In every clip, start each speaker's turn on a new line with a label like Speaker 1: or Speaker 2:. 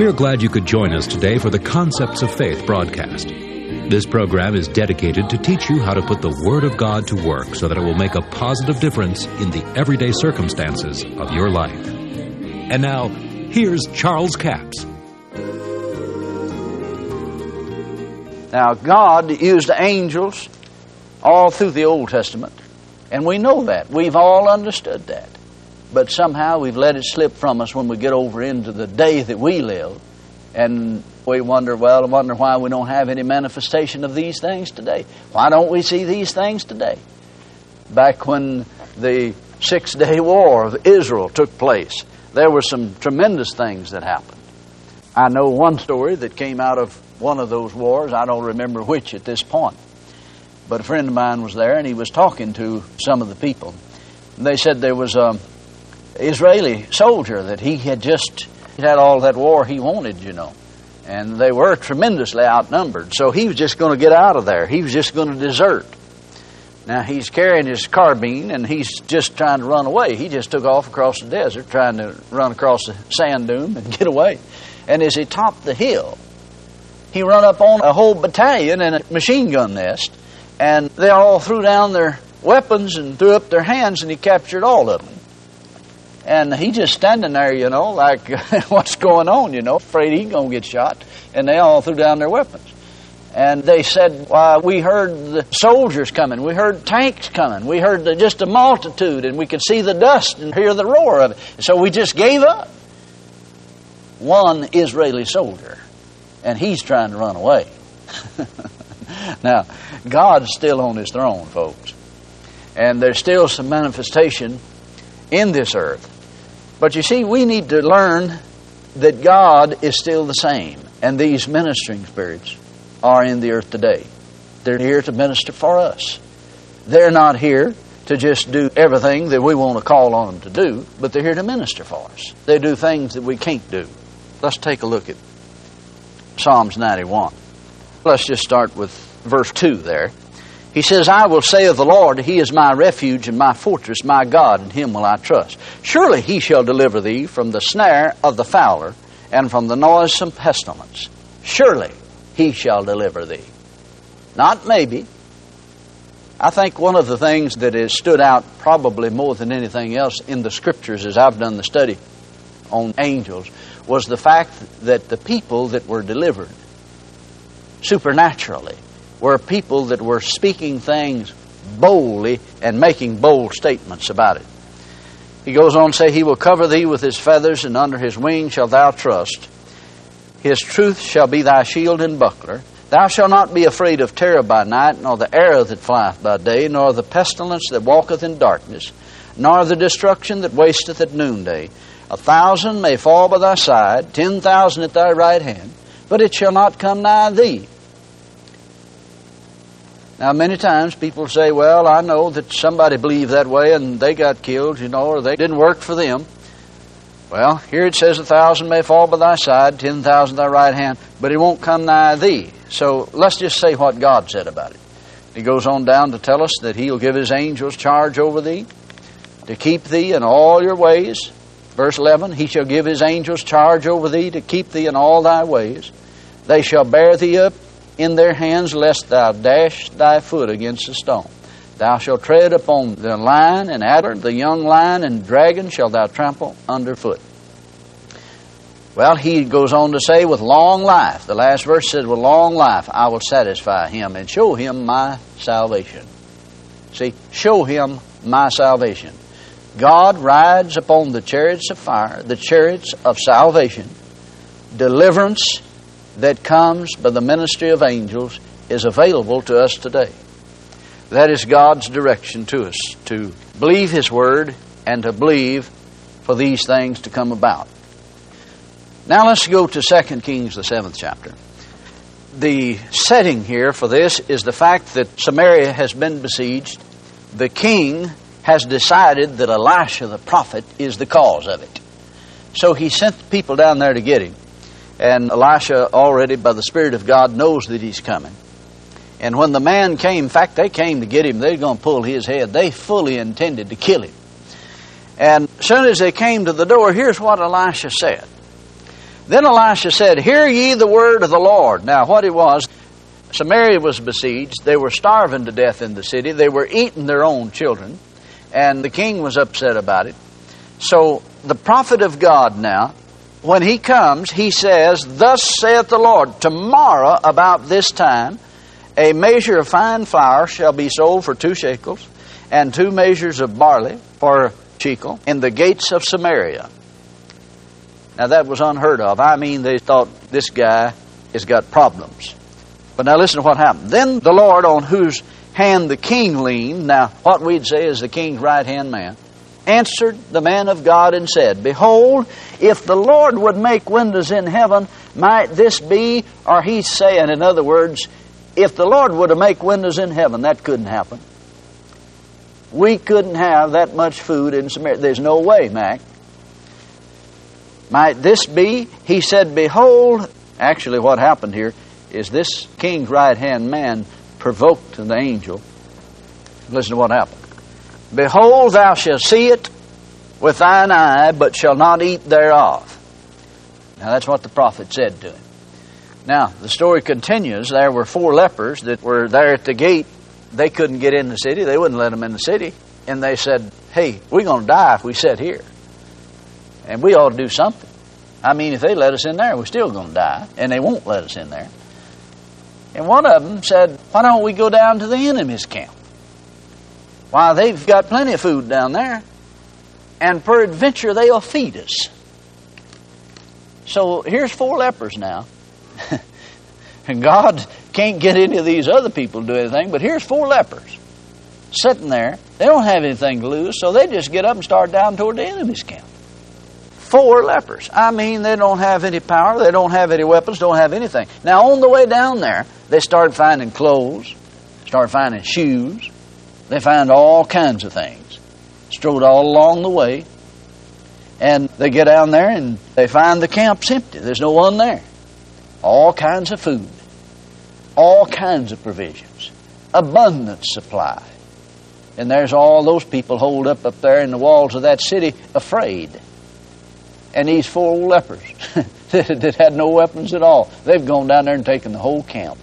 Speaker 1: We are glad you could join us today for the Concepts of Faith broadcast. This program is dedicated to teach you how to put the Word of God to work so that it will make a positive difference in the everyday circumstances of your life. And now, here's Charles Capps.
Speaker 2: Now, God used angels all through the Old Testament, and we know that. We've all understood that. But somehow we've let it slip from us when we get over into the day that we live, and we wonder, well, I wonder why we don't have any manifestation of these things today. Why don't we see these things today? Back when the Six Day War of Israel took place, there were some tremendous things that happened. I know one story that came out of one of those wars. I don't remember which at this point. But a friend of mine was there and he was talking to some of the people. They said there was a Israeli soldier that he had just had all that war he wanted, you know. And they were tremendously outnumbered. So he was just going to get out of there. He was just going to desert. Now he's carrying his carbine and he's just trying to run away. He just took off across the desert trying to run across the sand dune and get away. And as he topped the hill, he run up on a whole battalion in a machine gun nest, and they all threw down their weapons and threw up their hands, and he captured all of them. And he just standing there, you know, like, what's going on, you know, afraid he's going to get shot. And they all threw down their weapons. And they said, we heard the soldiers coming. We heard tanks coming. We heard the, just a multitude, and we could see the dust and hear the roar of it. So we just gave up. One Israeli soldier and he's trying to run away. now, God's still on his throne, folks. And there's still some manifestation in this earth. But you see, we need to learn that God is still the same. And these ministering spirits are in the earth today. They're here to minister for us. They're not here to just do everything that we want to call on them to do, but they're here to minister for us. They do things that we can't do. Let's take a look at Psalms 91. Let's just start with verse 2 there. He says, I will say of the Lord, He is my refuge and my fortress, my God, in Him will I trust. Surely He shall deliver thee from the snare of the fowler and from the noisome pestilence. Surely He shall deliver thee. Not maybe. I think one of the things that has stood out probably more than anything else in the Scriptures as I've done the study on angels was the fact that the people that were delivered supernaturally were people that were speaking things boldly and making bold statements about it. He goes on to say, He will cover thee with His feathers, and under His wings shalt thou trust. His truth shall be thy shield and buckler. Thou shalt not be afraid of terror by night, nor the arrow that flieth by day, nor the pestilence that walketh in darkness, nor the destruction that wasteth at noonday. A thousand may fall by thy side, ten thousand at thy right hand, but it shall not come nigh thee. Now, many times people say, well, I know that somebody believed that way and they got killed, you know, or they didn't work for them. Well, here it says, a thousand may fall by thy side, ten thousand thy right hand, but it won't come nigh thee. So let's just say what God said about it. He goes on down to tell us that He'll give His angels charge over thee, to keep thee in all your ways. Verse 11 He shall give His angels charge over thee to keep thee in all thy ways. They shall bear thee up in their hands, lest thou dash thy foot against a stone. Thou shalt tread upon the lion and adder, the young lion and dragon shall thou trample underfoot. Well, he goes on to say, with long life, the last verse says, with long life I will satisfy him and show him my salvation. See, show him my salvation. God rides upon the chariots of fire, the chariots of salvation. Deliverance that comes by the ministry of angels is available to us today. That is God's direction to us to believe His Word and to believe for these things to come about. Now let's go to 2 Kings, the seventh chapter. The setting here for this is the fact that Samaria has been besieged. The king has decided that Elisha the prophet is the cause of it. So he sent people down there to get him. And Elisha, already by the Spirit of God, knows that he's coming. And when the man came, in fact, they came to get him, they're going to pull his head. They fully intended to kill him. And as soon as they came to the door, here's what Elisha said Then Elisha said, Hear ye the word of the Lord. Now, what it was, Samaria was besieged. They were starving to death in the city. They were eating their own children. And the king was upset about it. So, the prophet of God now, when he comes, he says, Thus saith the Lord, tomorrow about this time, a measure of fine flour shall be sold for two shekels, and two measures of barley for shekel in the gates of Samaria. Now that was unheard of. I mean, they thought this guy has got problems. But now listen to what happened. Then the Lord, on whose hand the king leaned, now what we'd say is the king's right hand man, answered the man of God and said, Behold, if the Lord would make windows in heaven, might this be? Or he's saying, in other words, if the Lord were to make windows in heaven, that couldn't happen. We couldn't have that much food in Samaria. There's no way, Mac. Might this be? He said, Behold, actually, what happened here is this king's right hand man provoked the angel. Listen to what happened. Behold, thou shalt see it with thine eye, but shall not eat thereof. Now, that's what the prophet said to him. Now, the story continues. There were four lepers that were there at the gate. They couldn't get in the city, they wouldn't let them in the city. And they said, Hey, we're going to die if we sit here. And we ought to do something. I mean, if they let us in there, we're still going to die, and they won't let us in there. And one of them said, Why don't we go down to the enemy's camp? Why, they've got plenty of food down there, and peradventure they'll feed us. So here's four lepers now. and God can't get any of these other people to do anything, but here's four lepers sitting there. They don't have anything to lose, so they just get up and start down toward the enemy's camp four lepers. I mean, they don't have any power, they don't have any weapons, don't have anything. Now, on the way down there, they started finding clothes, started finding shoes, they find all kinds of things, strode all along the way. And they get down there and they find the camp's empty. There's no one there. All kinds of food, all kinds of provisions, abundant supply. And there's all those people holed up up there in the walls of that city afraid and these four lepers that had no weapons at all. They've gone down there and taken the whole camp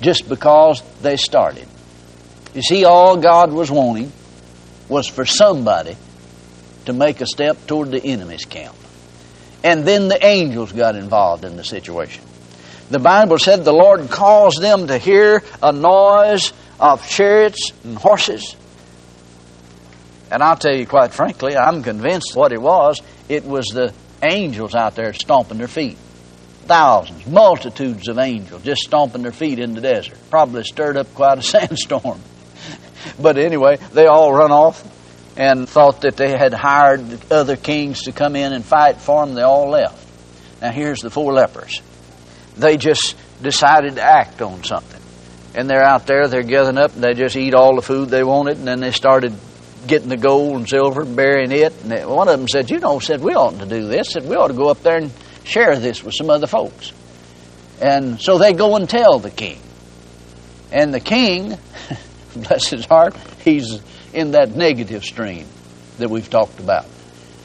Speaker 2: just because they started. You see, all God was wanting was for somebody to make a step toward the enemy's camp. And then the angels got involved in the situation. The Bible said the Lord caused them to hear a noise of chariots and horses. And I'll tell you quite frankly, I'm convinced what it was it was the angels out there stomping their feet. Thousands, multitudes of angels just stomping their feet in the desert. Probably stirred up quite a sandstorm. But anyway, they all run off and thought that they had hired other kings to come in and fight for them. They all left. Now here's the four lepers. They just decided to act on something. And they're out there, they're gathering up, and they just eat all the food they wanted, and then they started getting the gold and silver and burying it. And one of them said, You know, said we oughtn't to do this. Said we ought to go up there and share this with some other folks. And so they go and tell the king. And the king, bless his heart, he's in that negative stream that we've talked about.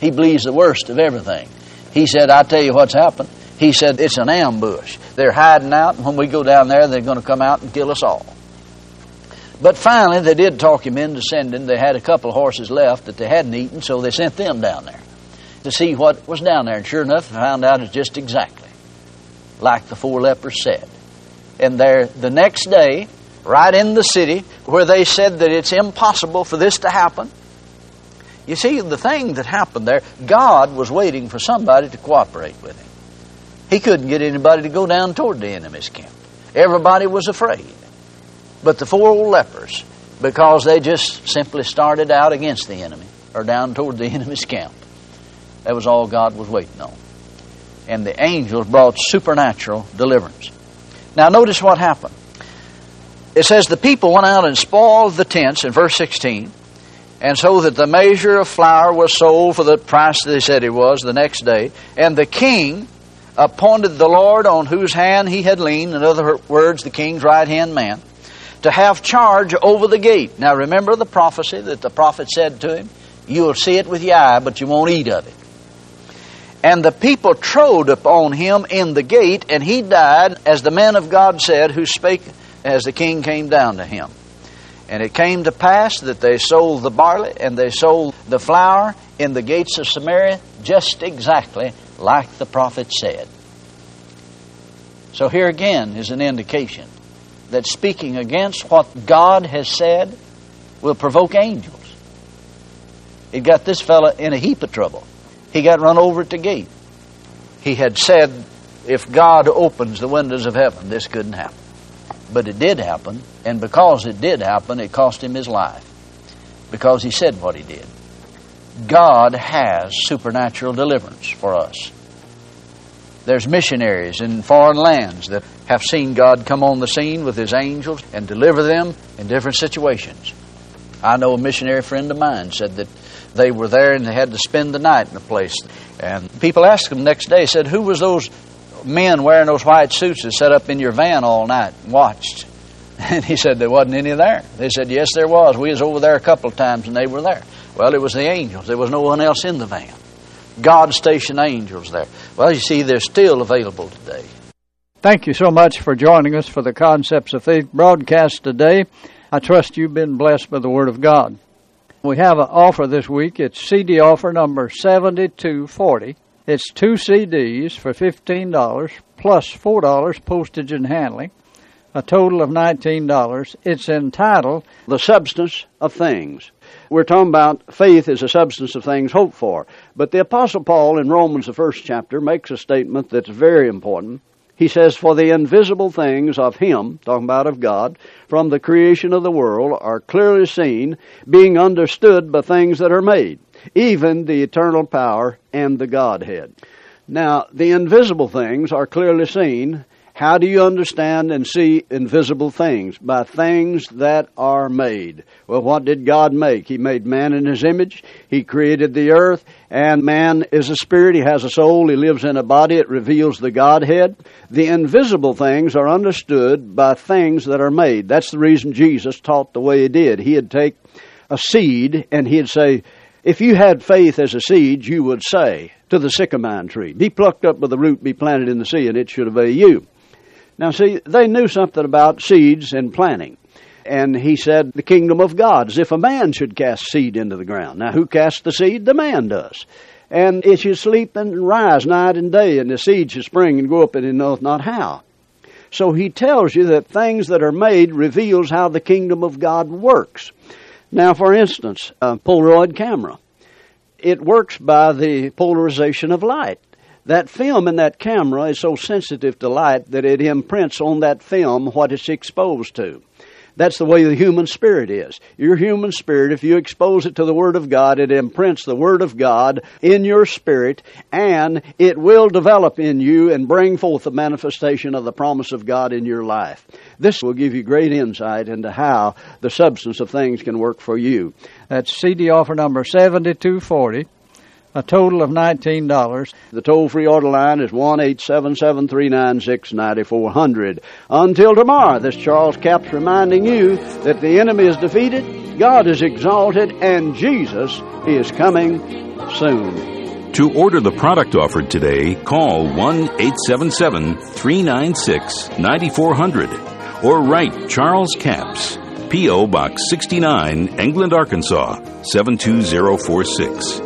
Speaker 2: He believes the worst of everything. He said, I tell you what's happened. He said, It's an ambush. They're hiding out, and when we go down there, they're going to come out and kill us all. But finally, they did talk him into sending. They had a couple of horses left that they hadn't eaten, so they sent them down there to see what was down there. And sure enough, they found out it's just exactly like the four lepers said. And there, the next day, right in the city where they said that it's impossible for this to happen. You see, the thing that happened there, God was waiting for somebody to cooperate with him. He couldn't get anybody to go down toward the enemy's camp. Everybody was afraid but the four old lepers because they just simply started out against the enemy or down toward the enemy's camp. That was all God was waiting on. And the angels brought supernatural deliverance. Now, notice what happened. It says, The people went out and spoiled the tents in verse 16, and so that the measure of flour was sold for the price they said it was the next day. And the king appointed the Lord on whose hand he had leaned, in other words, the king's right hand man, to have charge over the gate. Now remember the prophecy that the prophet said to him? You'll see it with your eye, but you won't eat of it.
Speaker 3: And the people trode upon him in the gate, and he died, as the man of God said, who spake as the king came down to him. And it came to pass that they sold the barley and they sold the flour in the gates of Samaria just exactly like the prophet said. So here again is an indication that speaking against what God has said will provoke angels. It got this fellow in a heap of trouble. He got run over at the gate. He had said, if God opens the windows of heaven, this couldn't happen. But it did happen, and because it did happen, it cost him his life. Because he said what he did. God has supernatural deliverance for us. There's missionaries in foreign lands that have seen God come on the scene with his angels and deliver them in different situations. I know a missionary friend of mine said that they were there and they had to spend the night in a place. And people asked him next day, said, Who was those men wearing those white suits that sat up in your van all night and watched? And he said, There wasn't any there. They said, Yes, there was. We was over there a couple of times and they were there. Well, it was the angels. There was no one else in the van. God stationed angels there. Well, you see, they're still available today.
Speaker 4: Thank you so much for joining us for the Concepts of Faith broadcast today. I trust you've been blessed by the Word of God. We have an offer this week. It's CD offer number 7240. It's two CDs for $15 plus $4 postage and handling, a total of $19. It's entitled
Speaker 2: The Substance of Things. We're talking about faith is a substance of things hoped for. But the Apostle Paul in Romans, the first chapter, makes a statement that's very important. He says, For the invisible things of Him, talking about of God, from the creation of the world are clearly seen, being understood by things that are made, even the eternal power and the Godhead. Now, the invisible things are clearly seen. How do you understand and see invisible things? By things that are made. Well, what did God make? He made man in His image. He created the earth, and man is a spirit. He has a soul. He lives in a body. It reveals the Godhead. The invisible things are understood by things that are made. That's the reason Jesus taught the way He did. He'd take a seed and He'd say, if you had faith as a seed, you would say to the sycamore tree, Be plucked up by the root, be planted in the sea, and it should obey you. Now, see, they knew something about seeds and planting. And he said, The kingdom of God is if a man should cast seed into the ground. Now, who casts the seed? The man does. And it should sleep and rise night and day, and the seed should spring and grow up, and he knoweth not how. So he tells you that things that are made reveals how the kingdom of God works. Now, for instance, a Polaroid camera. It works by the polarization of light that film in that camera is so sensitive to light that it imprints on that film what it's exposed to. That's the way the human spirit is. Your human spirit, if you expose it to the Word of God, it imprints the Word of God in your spirit, and it will develop in you and bring forth the manifestation of the promise of God in your life. This will give you great insight into how the substance of things can work for you.
Speaker 4: That's CD offer number 7240 a total of $19.
Speaker 2: The toll free order line is 1 877 396 9400. Until tomorrow, this Charles Capps reminding you that the enemy is defeated, God is exalted, and Jesus is coming soon.
Speaker 1: To order the product offered today, call 1 877 396 9400 or write Charles Capps, P.O. Box 69, England, Arkansas 72046.